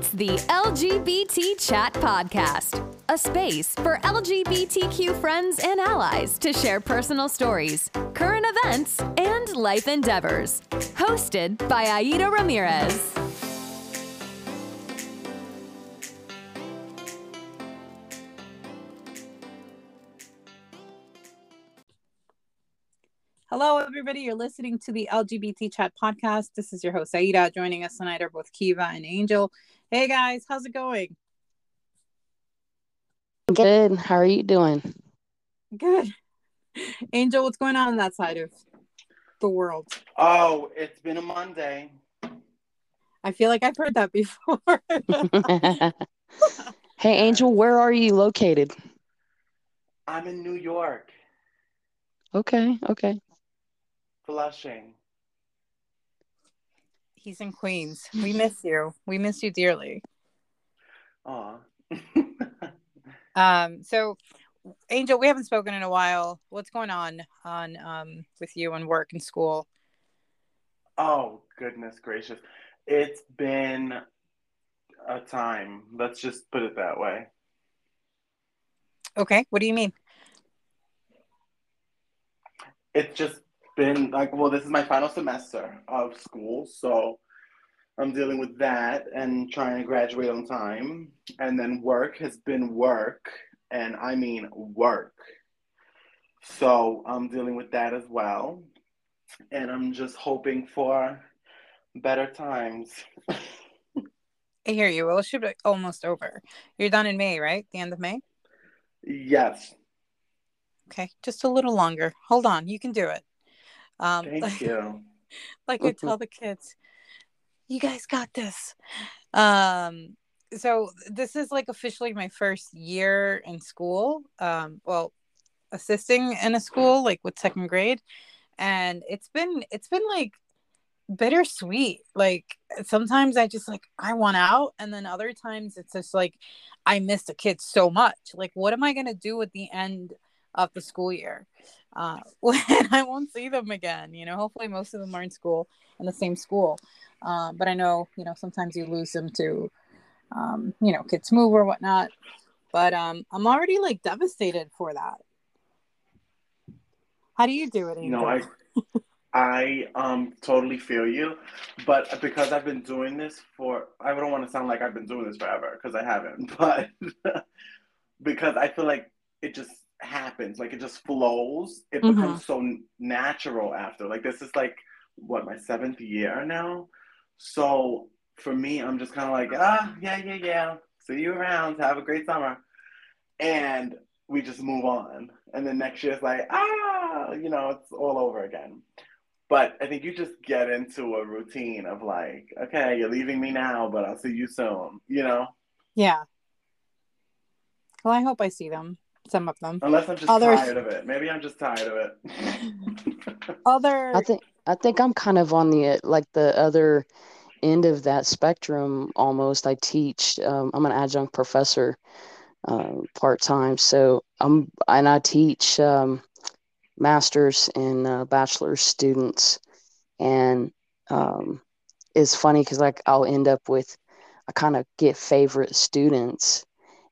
It's the LGBT Chat Podcast, a space for LGBTQ friends and allies to share personal stories, current events, and life endeavors. Hosted by Aida Ramirez. Hello, everybody. You're listening to the LGBT Chat Podcast. This is your host, Aida. Joining us tonight are both Kiva and Angel. Hey, guys, how's it going? Good. How are you doing? Good. Angel, what's going on on that side of the world? Oh, it's been a Monday. I feel like I've heard that before. hey, Angel, where are you located? I'm in New York, Okay, okay. Flushing. He's in Queens. We miss you. We miss you dearly. Aw. Um, so Angel, we haven't spoken in a while. What's going on on um with you and work and school? oh, goodness gracious. It's been a time. Let's just put it that way. Okay, what do you mean? It's just been like, well, this is my final semester of school. So I'm dealing with that and trying to graduate on time. And then work has been work. And I mean work. So I'm dealing with that as well. And I'm just hoping for better times. I hear you. Well, it should be almost over. You're done in May, right? The end of May? yes. Okay, just a little longer. Hold on, you can do it. Um, Thank like, you. like I tell the kids, you guys got this. Um, so this is like officially my first year in school. Um, well, assisting in a school like with second grade, and it's been it's been like bittersweet. Like sometimes I just like I want out, and then other times it's just like I miss the kids so much. Like, what am I gonna do at the end of the school year uh, when I won't see them again? You know, hopefully most of them are in school in the same school. Um, but I know, you know, sometimes you lose them to, um, you know, kids move or whatnot. But um, I'm already like devastated for that. How do you do it? You know, I I um totally feel you, but because I've been doing this for I don't want to sound like I've been doing this forever because I haven't, but because I feel like it just happens, like it just flows. It Mhm. becomes so natural after. Like this is like what my seventh year now, so for me, I'm just kind of like ah yeah yeah yeah, see you around, have a great summer, and we just move on, and then next year it's like ah you know it's all over again. But I think you just get into a routine of like, okay, you're leaving me now, but I'll see you soon, you know? Yeah. Well, I hope I see them. Some of them. Unless I'm just Others- tired of it. Maybe I'm just tired of it. Other. I think I think I'm kind of on the uh, like the other end of that spectrum almost. I teach. Um, I'm an adjunct professor uh, part time, so I'm and I teach um, masters and uh, bachelor's students, and um, it's funny because like I'll end up with I kind of get favorite students,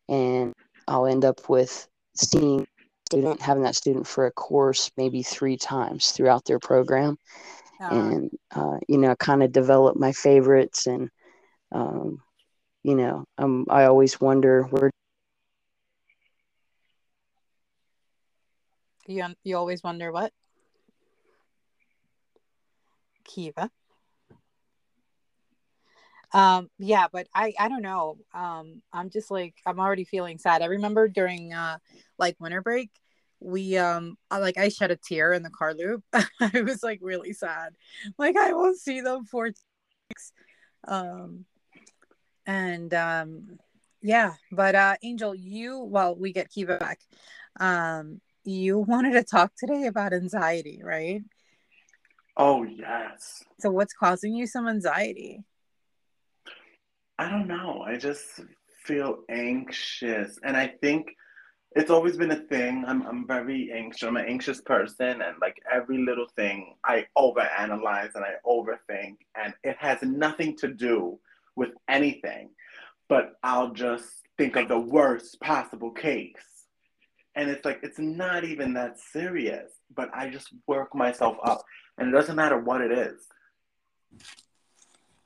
and I'll end up with seeing student having that student for a course maybe three times throughout their program uh, and uh, you know kind of develop my favorites and um, you know um, i always wonder where you you always wonder what. Kiva. Um, yeah, but I I don't know. Um, I'm just like I'm already feeling sad. I remember during uh like winter break, we um like I shed a tear in the car loop. I was like really sad. Like I won't see them for weeks. Um and um yeah, but uh Angel, you well, we get Kiva back. Um you wanted to talk today about anxiety, right? oh, yes. So what's causing you some anxiety? I don't know. I just feel anxious. And I think it's always been a thing. I'm, I'm very anxious. I'm an anxious person. And like every little thing, I overanalyze and I overthink. And it has nothing to do with anything. but I'll just think of the worst possible case. And it's like, it's not even that serious, but I just work myself up. And it doesn't matter what it is.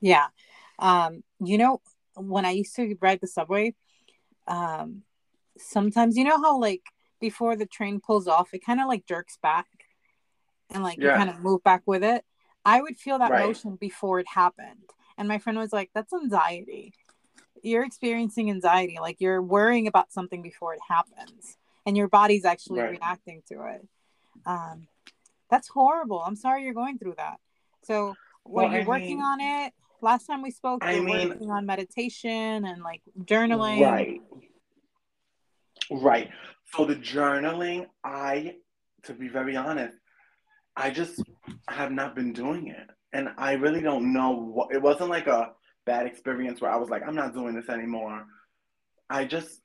Yeah. Um, you know, when I used to ride the subway, um, sometimes, you know how, like, before the train pulls off, it kind of like jerks back and like Yeah. you kind of move back with it. I would feel that Right. motion before it happened. And my friend was like, that's anxiety. You're experiencing anxiety. Like you're worrying about something before it happens. And your body's actually Right. reacting to it. Um, that's horrible. I'm sorry you're going through that. So were Well, you I working mean- on it? Last time we spoke, I mean- working on meditation and like journaling. Right. Right. So the journaling, I, to be very honest, I just have not been doing it. And I really don't know what, it wasn't like a bad experience where I was like, I'm not doing this anymore. I just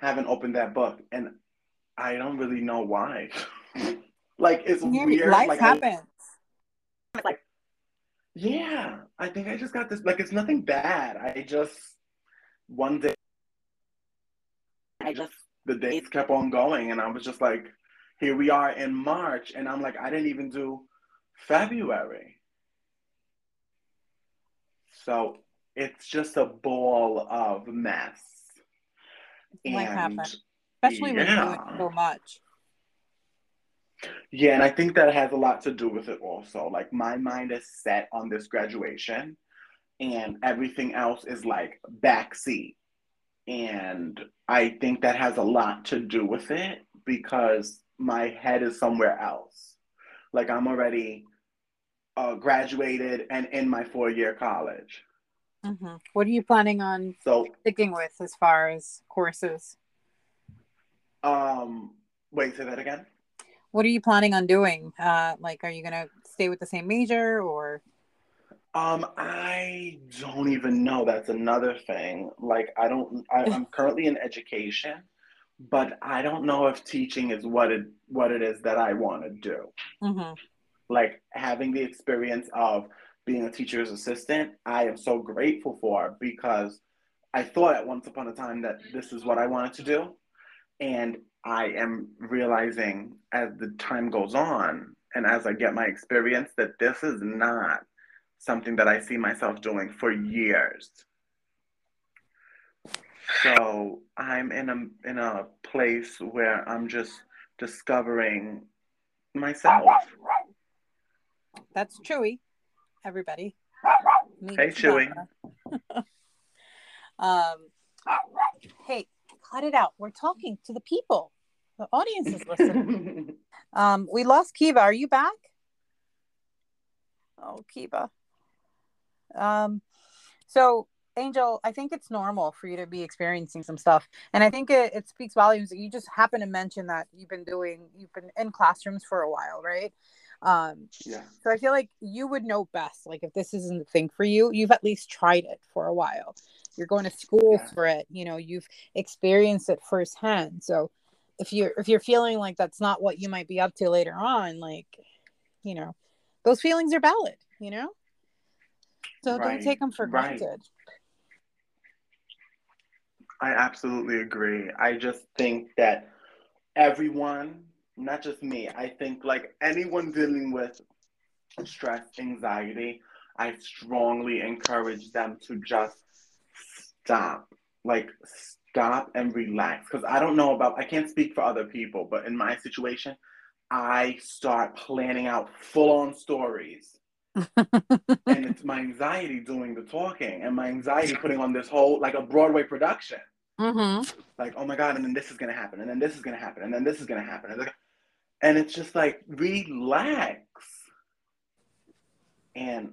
haven't opened that book and I don't really know why. like, it's Yeah, weird. life like, I- happens. Yeah, I think I just got this. Like, it's nothing bad. I just one day, I just the days kept on going, and I was just like, here we are in March, and I'm like, I didn't even do February. So it's just a ball of mess. Life And. Especially when you're doing so much. Yeah, and I think that has a lot to do with it also. Like my mind is set on this graduation and everything else is like backseat. And I think that has a lot to do with it because my head is somewhere else. Like I'm already uh, graduated and in my four year college. hmm What are you planning on So, sticking with as far as courses? um, wait, say that again. What are you planning on doing? Uh, like, are you gonna stay with the same major or? Um, I don't even know. That's another thing. Like, I don't. I, I'm currently in education, but I don't know if teaching is what it what it is that I want to do. hmm Like having the experience of being a teacher's assistant, I am so grateful for because I thought at once upon a time that this is what I wanted to do, and I am realizing as the time goes on and as I get my experience that this is not something that I see myself doing for years. So I'm in a in a place where I'm just discovering myself. That's Chewy. Everybody. Meet Hey, Chewy. Um, cut it out. We're talking to the people. The audience is listening. Um, we lost Kiva. Are you back? Oh, Kiva. Um, so Angel, I think it's normal for you to be experiencing some stuff, and I think it, it speaks volumes that you just happen to mention that you've been doing, you've been in classrooms for a while, right? Um, yeah. so I feel like you would know best. Like if this isn't the thing for you, you've at least tried it for a while. You're going to school Yeah. for it. You know, you've experienced it firsthand. So if you're if you're feeling like that's not what you might be up to later on, like, you know, those feelings are valid. You know, so don't take them for right. granted. I absolutely agree. I just think that everyone, not just me, I think like anyone dealing with stress, anxiety, I strongly encourage them to just stop. Like, stop and relax. Because I don't know about, I can't speak for other people, but in my situation, I start planning out full on stories. and it's my anxiety doing the talking and my anxiety putting on this whole like a Broadway production. Mm-hmm. Like, oh my God, and then this is gonna happen, and then this is gonna happen, and then this is gonna happen. And it's like- And it's just like relax. And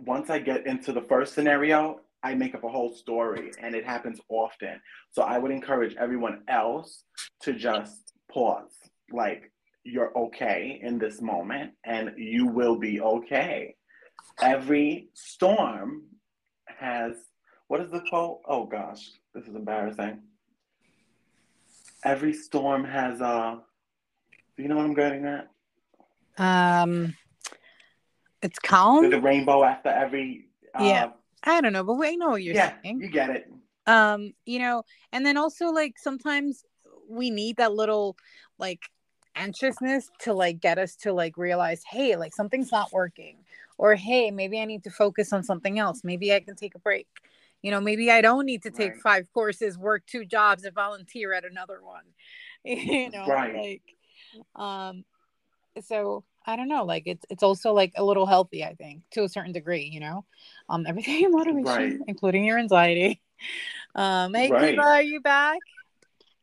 once I get into the first scenario, I make up a whole story and it happens often. So I would encourage everyone else to just pause. Like, you're okay in this moment and you will be okay. Every storm has, what is the quote? Oh gosh, this is embarrassing. Every storm has a, do you know what I'm getting at? Um, it's calm. There's a rainbow after every, uh, Yeah. I don't know, but we know what you're yeah, saying. you get it. um you know and then also like sometimes we need that little like anxiousness to like get us to like realize hey like something's not working or hey maybe i need to focus on something else maybe i can take a break you know maybe i don't need to take Right. five courses work two jobs and volunteer at another one you know Right. like um so i don't know like it's it's also like a little healthy i think to a certain degree you know um everything in moderation Right. including your anxiety um hey Right. Kiva, are you back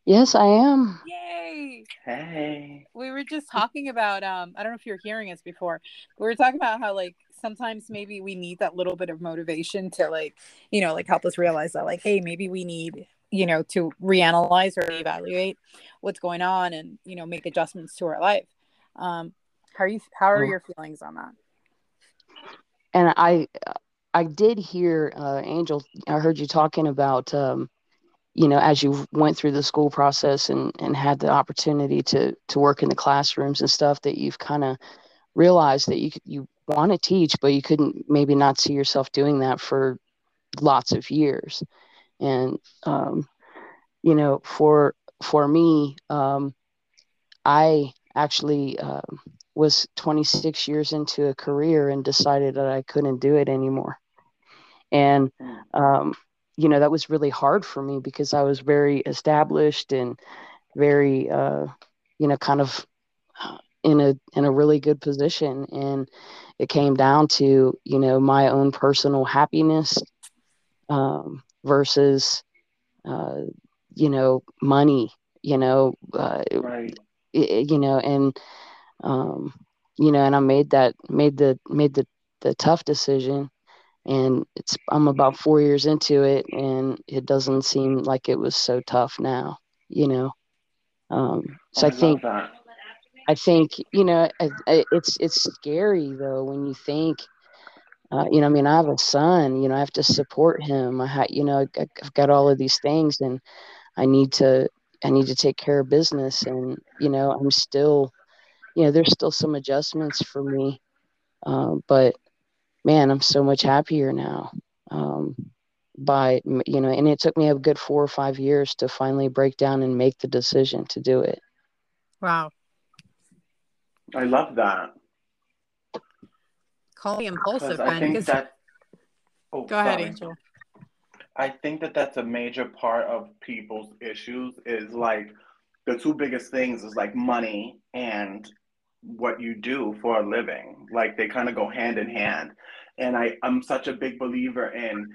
Yes, I am. yay Hey. we were just talking about um i don't know if you're hearing us before we were talking about how like sometimes maybe we need that little bit of motivation to like you know like help us realize that like hey maybe we need you know to reanalyze or evaluate what's going on and you know make adjustments to our life um how are you how are Oh. your feelings on that And I I did hear uh, Angel. I heard you talking about um, you know as you went through the school process and and had the opportunity to to work in the classrooms and stuff that you've kind of realized that you you want to teach, but you couldn't maybe not see yourself doing that for lots of years. And um, you know, for for me, um, I actually um, was 26 years into a career and decided that I couldn't do it anymore. And um, you know, that was really hard for me because I was very established and very, uh, you know, kind of uh, in a in a really good position. And it came down to you know my own personal happiness um, versus uh, you know money. You know, uh, Right. you know and um you know and i made that made the made the the tough decision. And it's i'm about four years into it and it doesn't seem like it was so tough now you know? Um so i love think that. i think you know I, I, it's it's scary though when you think uh, you know i mean i have a son you know i have to support him. I ha- you know I- i've got all of these things and i need to i need to take care of business. And you know i'm still you know there's still some adjustments for me um, but man i'm so much happier now um, by you know and it took me a good four or five years to finally break down and make the decision to do it wow I love that. call me impulsive Because I then think 'cause- that. Oh, go ahead angel I think that that's a major part of people's issues is like the two biggest things is like money and what you do for a living. Like they kind of go hand in hand. And I, I'm such a big believer in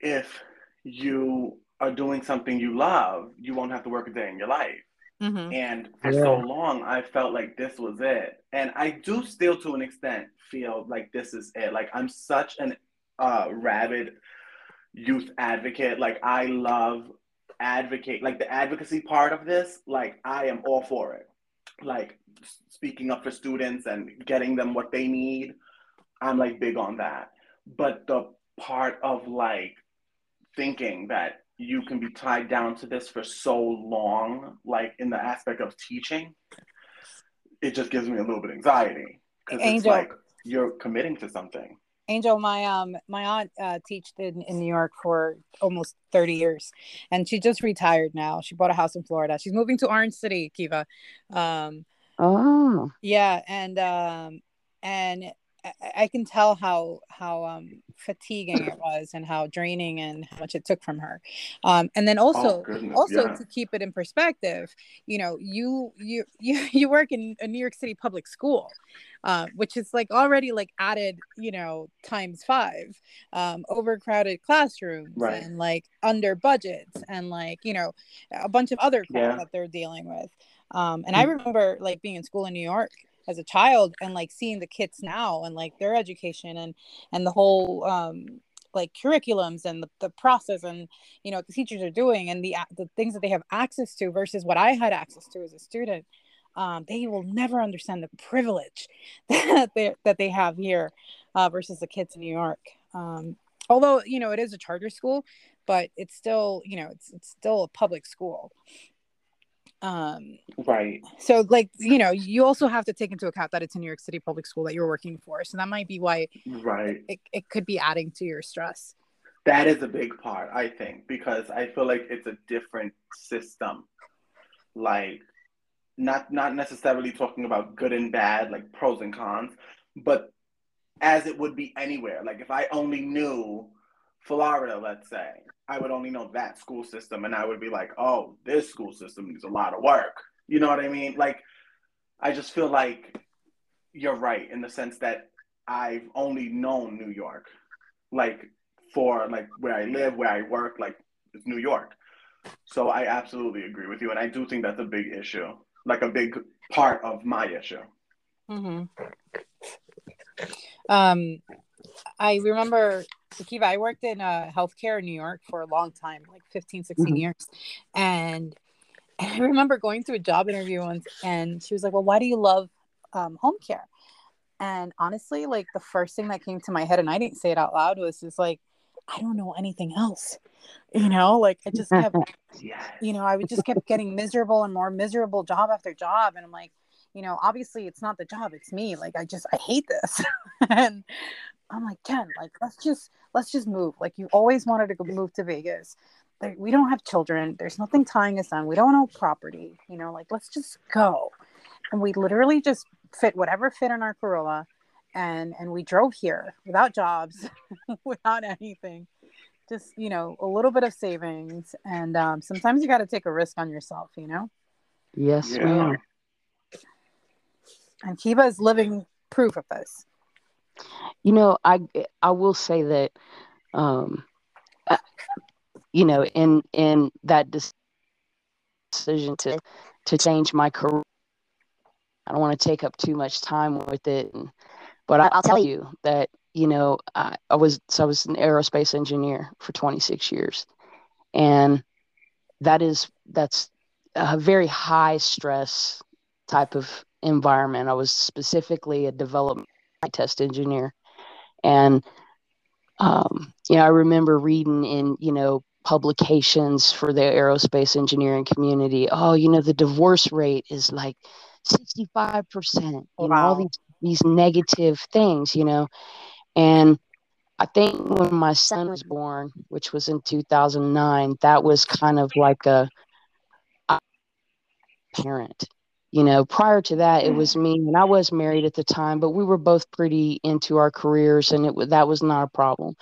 if you are doing something you love, you won't have to work a day in your life. hmm And for so long, I felt like this was it. And I do still, to an extent, feel like this is it. Like I'm such an uh, rabid youth advocate. Like I love advocate, like the advocacy part of this. Like I am all for it. Like speaking up for students and getting them what they need. I'm like big on that. But the part of like thinking that you can be tied down to this for so long, like in the aspect of teaching, it just gives me a little bit of anxiety because it's like you're committing to something. Angel, my um my aunt uh teached in, in New York for almost 30 years and she just retired now. She bought a house in Florida. She's moving to Orange City, Kiva. Um oh yeah, and um and I, can tell how how um fatiguing it was and how draining and how much it took from her. Um and then also oh also yeah. to keep it in perspective you know you you you you work in a new york city public school uh, which is like already like added you know times five um overcrowded classrooms Right. and like under budgets and like you know a bunch of other crap Yeah. that they're dealing with um and i remember like being in school in new york as a child and like seeing the kids now and like their education and and the whole um like curriculums and the, the process and you know the teachers are doing and the the things that they have access to versus what I had access to as a student, um, they will never understand the privilege that they that they have here uh, versus the kids in New York. Um, although you know it is a charter school, but it's still you know it's it's still a public school. Um, Right. so like you know you also have to take into account that it's a New York City public school that you're working for, so that might be why Right. it, it could be adding to your stress. That is a big part, I think, because I feel like it's a different system. Like not not necessarily talking about good and bad, like pros and cons, but as it would be anywhere. Like if I only knew Florida, let's say, I would only know that school system and I would be like, oh, this school system needs a lot of work. You know what I mean? Like I just feel like you're right in the sense that I've only known New York. Like for like where I live, where I work, like it's New York. So I absolutely agree with you. And I do think that's a big issue like a big part of my issue. Mm-hmm. Um, I remember Kiva, I worked in uh, healthcare in New York for a long time, like 15, 16 mm-hmm. years. And, and I remember going to a job interview once and she was like, Well, why do you love um, home care? And honestly, like the first thing that came to my head, and I didn't say it out loud, was just like, I don't know anything else. You know, like I just kept, yes. you know, I would just kept getting miserable and more miserable job after job. And I'm like, you know, obviously it's not the job, it's me. Like I just I hate this. and I'm like, Ken, like let's just let's just move. Like you always wanted to go move to Vegas. Like, we don't have children. There's nothing tying us on. We don't own property. You know, like let's just go. And we literally just fit whatever fit in our Corolla and and we drove here without jobs without anything just you know a little bit of savings and um, sometimes you got to take a risk on yourself you know yes yeah. ma'am and kiva is living proof of this you know i i will say that um uh, you know in in that decision to to change my career i don't want to take up too much time with it and but I, will tell you that you know I, I was so I was an aerospace engineer for 26 years, and that is that's a very high stress type of environment. I was specifically a development test engineer, and um, you know I remember reading in you know publications for the aerospace engineering community. Oh, you know the divorce rate is like 65 percent. You wow. know all these these negative things, you know. And I think when my son was born, which was in 2009, that was kind of like a, a parent. You know, prior to that, it was me, and I was married at the time, but we were both pretty into our careers, and it that was not a problem.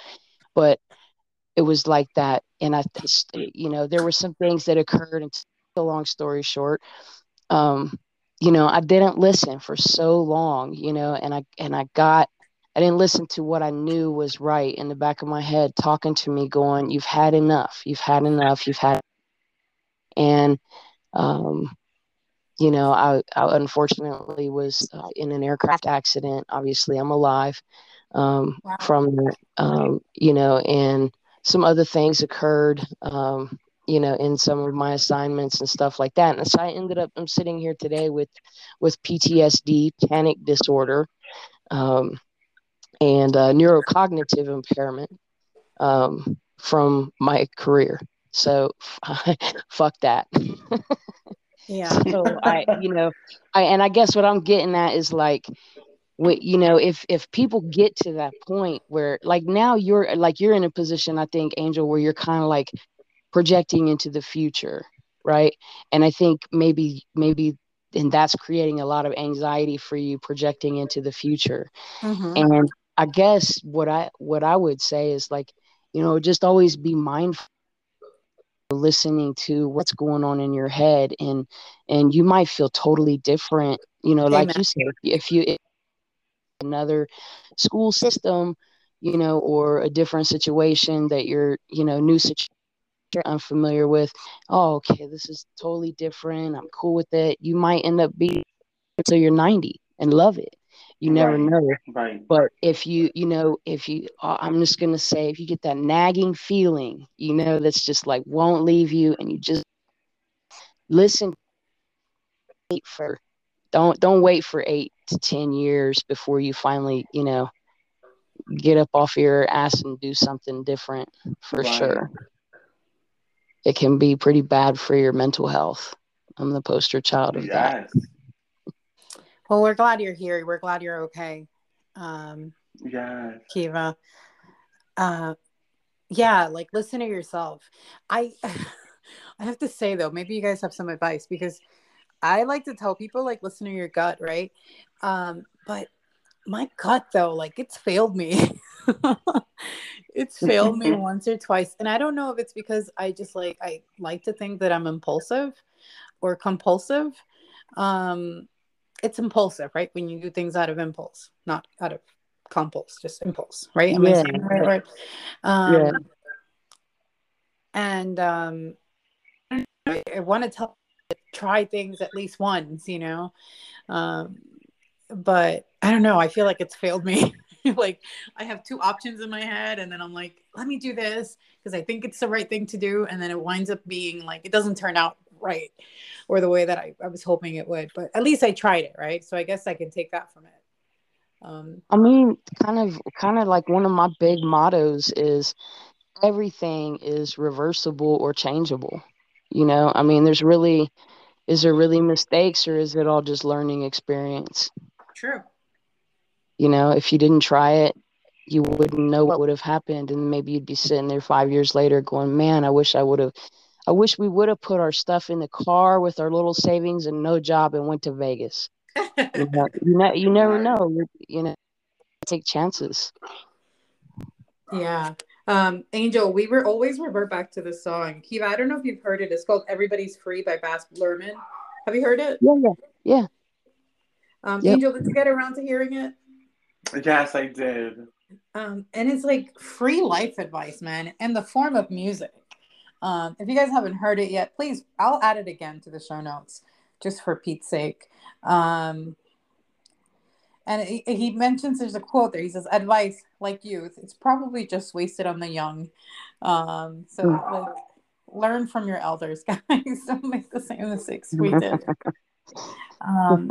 But it was like that, and I, you know, there were some things that occurred. And a long story short, um, you know, I didn't listen for so long, you know, and I and I got I didn't listen to what I knew was right in the back of my head talking to me going, You've had enough, you've had enough, you've had and um you know, I, I unfortunately was uh, in an aircraft accident. Obviously, I'm alive um, wow. from that, um, you know, and some other things occurred. Um, you know, in some of my assignments and stuff like that. And so I ended up, I'm sitting here today with, with PTSD, panic disorder, um, and uh, neurocognitive impairment um, from my career. So fuck that. yeah. so I, you know, I, and I guess what I'm getting at is like, you know if if people get to that point where like now you're like you're in a position i think angel where you're kind of like projecting into the future right and i think maybe maybe and that's creating a lot of anxiety for you projecting into the future mm-hmm. and i guess what i what i would say is like you know just always be mindful listening to what's going on in your head and and you might feel totally different you know Amen. like you said if you if another school system you know or a different situation that you're you know new situation you're unfamiliar with, oh, okay, this is totally different. I'm cool with it. You might end up being until you're 90 and love it. You never right. know. Right. But if you, you know, if you, uh, I'm just going to say, if you get that nagging feeling, you know, that's just like won't leave you and you just listen wait for don't don't wait for eight to ten years before you finally you know get up off your ass and do something different for right. sure it can be pretty bad for your mental health. I'm the poster child of yes. that. Well, we're glad you're here. We're glad you're okay. Um, yes. Kiva. Uh, yeah, like listen to yourself. I I have to say though, maybe you guys have some advice because I like to tell people like listen to your gut, right? Um, but my gut though, like it's failed me. it's failed me once or twice. And I don't know if it's because I just like I like to think that I'm impulsive or compulsive. Um it's impulsive, right? When you do things out of impulse, not out of compulse, just impulse, right? Am Yeah. I saying right? right? Um, Yeah. And um, I, I want to tell try things at least once, you know. Um, but I don't know. I feel like it's failed me. like I have two options in my head, and then I'm like, let me do this because I think it's the right thing to do, and then it winds up being like it doesn't turn out right or the way that I, I was hoping it would. But at least I tried it, right? So I guess I can take that from it. Um, I mean, kind of, kind of like one of my big mottos is everything is reversible or changeable. You know, I mean, there's really, is there really mistakes or is it all just learning experience? true. You know, if you didn't try it, you wouldn't know what would have happened. And maybe you'd be sitting there five years later going, man, I wish I would have, I wish we would have put our stuff in the car with our little savings and no job and went to Vegas. You know, you, know, you never know. You, you know, take chances. Yeah. Um, Angel, we were always revert back to the song. Kiva, I don't know if you've heard it. It's called Everybody's Free by Baz Luhrmann. Have you heard it? Yeah, yeah. Um, Yep. Angel, did you get around to hearing it? Yes, I did. Um, and it's like free life advice, man, in the form of music. Um, if you guys haven't heard it yet, please, I'll add it again to the show notes just for Pete's sake. Um, and he, he mentions there's a quote there. He says, "Advice like youth, it's probably just wasted on the young." Um, so like, learn from your elders, guys. Don't make the same mistakes we did. Um,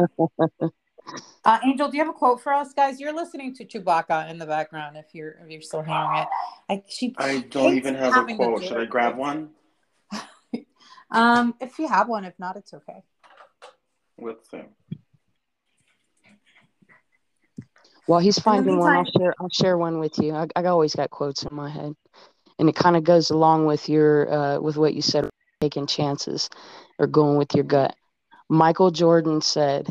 uh, Angel, do you have a quote for us, guys? You're listening to Chewbacca in the background. If you're if you're still hearing it, I she I don't even have a quote. Should I grab one? Um, if you have one, if not, it's okay. Let's see. While he's finding one, I'll share. I'll share one with you. I, I always got quotes in my head, and it kind of goes along with your uh, with what you said, taking chances or going with your gut. Michael Jordan said,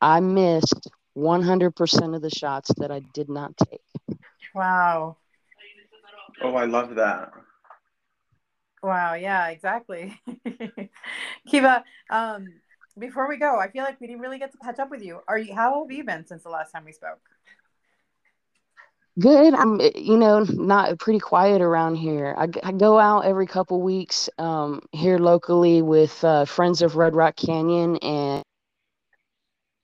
"I missed 100% of the shots that I did not take." Wow. Oh, I love that. Wow. Yeah. Exactly. Kiva, um, before we go, I feel like we didn't really get to catch up with you. Are you? How have you been since the last time we spoke? Good. I'm, you know, not pretty quiet around here. I go out every couple weeks um, here locally with uh, Friends of Red Rock Canyon and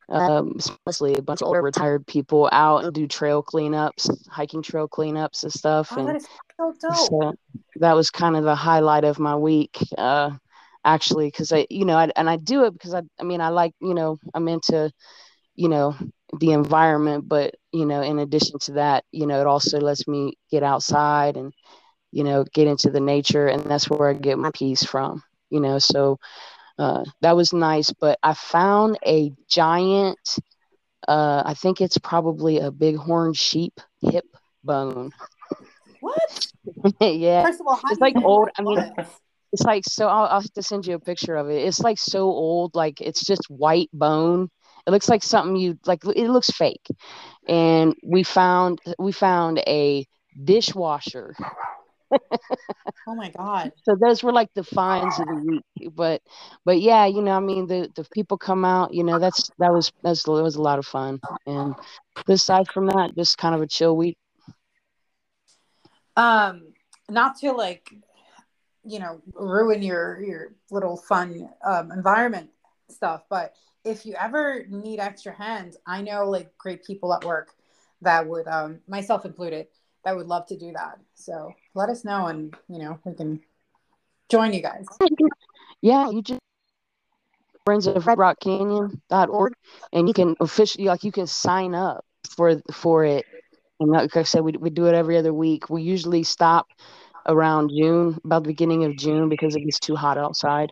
um, mostly a bunch of older retired people out and do trail cleanups, hiking trail cleanups and stuff. Oh, that and is so dope. so that was kind of the highlight of my week, uh, actually, because I, you know, I, and I do it because I, I mean, I like, you know, I'm into, you know, the environment, but you know, in addition to that, you know, it also lets me get outside and, you know, get into the nature, and that's where I get my peace from, you know. So uh, that was nice, but I found a giant. Uh, I think it's probably a bighorn sheep hip bone. What? yeah, First of all, how It's like old- I mean, it's like so. I'll, I'll have to send you a picture of it. It's like so old, like it's just white bone. It looks like something you like. It looks fake. And we found we found a dishwasher. Oh my god. So those were like the finds of the week. But but yeah, you know, I mean, the the people come out. You know, that's that was that's that was a lot of fun. And aside from that, just kind of a chill week. um not to like you know ruin your your little fun um, environment stuff but if you ever need extra hands i know like great people at work that would um myself included that would love to do that so let us know and you know we can join you guys Yeah, you just friends of Red Rock Canyon.org and you can officially like you can sign up for for it. And like I said, we we do it every other week. We usually stop around June, about the beginning of June because it gets too hot outside,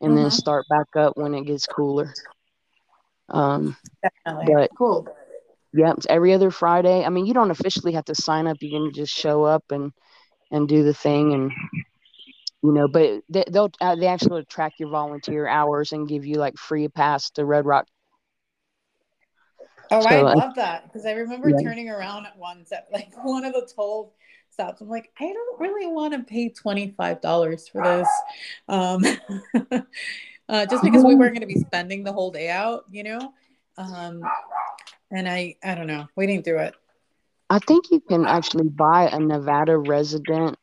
and then Mhm. start back up when it gets cooler. Um, definitely But- cool yeah, it's every other Friday. I mean, you don't officially have to sign up. You can just show up and and do the thing and you know but they, they'll uh, they actually track your volunteer hours and give you like free pass to red rock Oh, I So, uh, love that because I remember Yeah. turning around at once at like one of the toll stops. I'm like, I don't really want to pay twenty five dollars for this, um, uh, just because we weren't going to be spending the whole day out, you know. Um, and I, I don't know, we didn't do it. I think you can actually buy a Nevada resident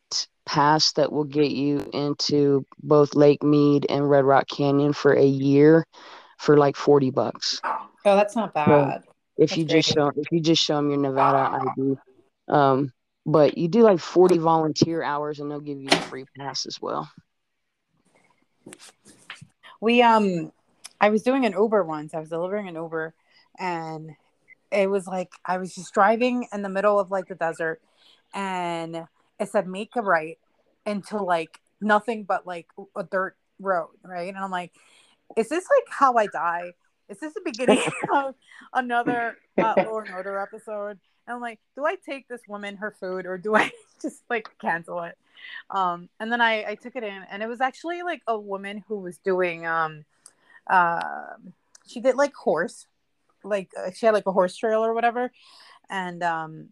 pass that will get you into both Lake Mead and Red Rock Canyon for a year for like 40 bucks. Oh, that's not bad. If That's you just great. show if you just show them your Nevada ID. Um, but you do like 40 volunteer hours and they'll give you a free pass as well. We um I was doing an Uber once. I was delivering an Uber and it was like I was just driving in the middle of like the desert and it said make a right into like nothing but like a dirt road, right? And I'm like, is this like how I die? Is this the beginning of another uh, Law and Order episode? And I'm like, do I take this woman her food or do I just like cancel it? Um, and then I, I took it in, and it was actually like a woman who was doing, um, uh, she did like horse, like uh, she had like a horse trail or whatever, and um,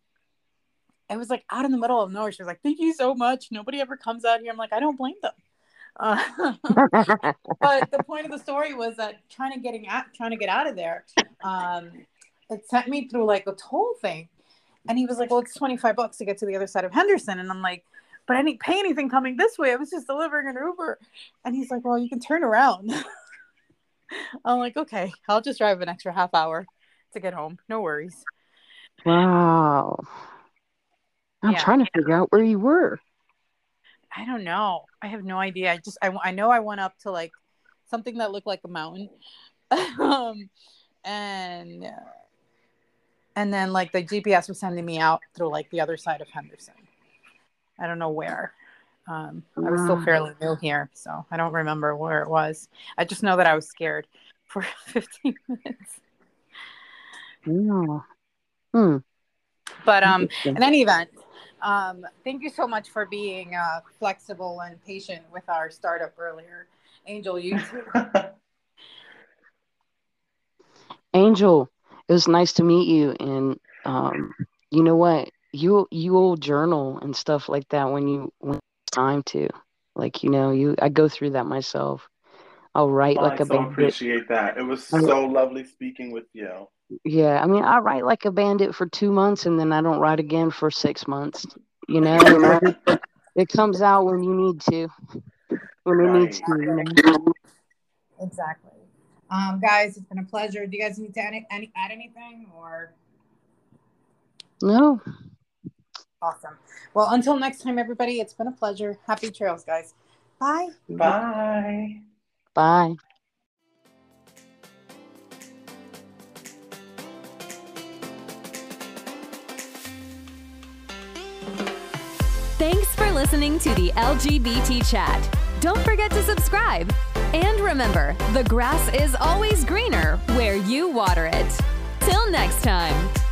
it was like out in the middle of nowhere. She was like, "Thank you so much. Nobody ever comes out here." I'm like, I don't blame them. Uh, but the point of the story was that trying to getting out, trying to get out of there, um, it sent me through like a toll thing, and he was like, "Well, it's twenty five bucks to get to the other side of Henderson," and I'm like, "But I didn't pay anything coming this way. I was just delivering an Uber," and he's like, "Well, you can turn around." I'm like, "Okay, I'll just drive an extra half hour to get home. No worries." wow. I'm Yeah. trying to figure out where you were. I don't know. I have no idea. I just I, I know I went up to like something that looked like a mountain, um, and and then like the GPS was sending me out through like the other side of Henderson. I don't know where. Um, I was still fairly new here, so I don't remember where it was. I just know that I was scared for 15 minutes. Yeah. Hmm. But um, in any event, um, thank you so much for being uh, flexible and patient with our startup earlier. Angel, you too. Angel, it was nice to meet you. And um, you know what? You you will journal and stuff like that when you when it's time to. Like you know, you I go through that myself. I'll write Oh, like I a so bandit. appreciate that. It was so lovely speaking with you. Yeah, I mean, I write like a bandit for two months and then I don't write again for six months. You know, And it, it comes out when you need to, when it needs to. You know? Exactly. Um, guys, it's been a pleasure. Do you guys need to add, any, add anything or No, awesome? Well, until next time, everybody, it's been a pleasure. Happy trails, guys. Bye. Bye. bye. Thanks for listening to the LGBT Chat. Don't forget to subscribe. And remember, the grass is always greener where you water it. Till next time.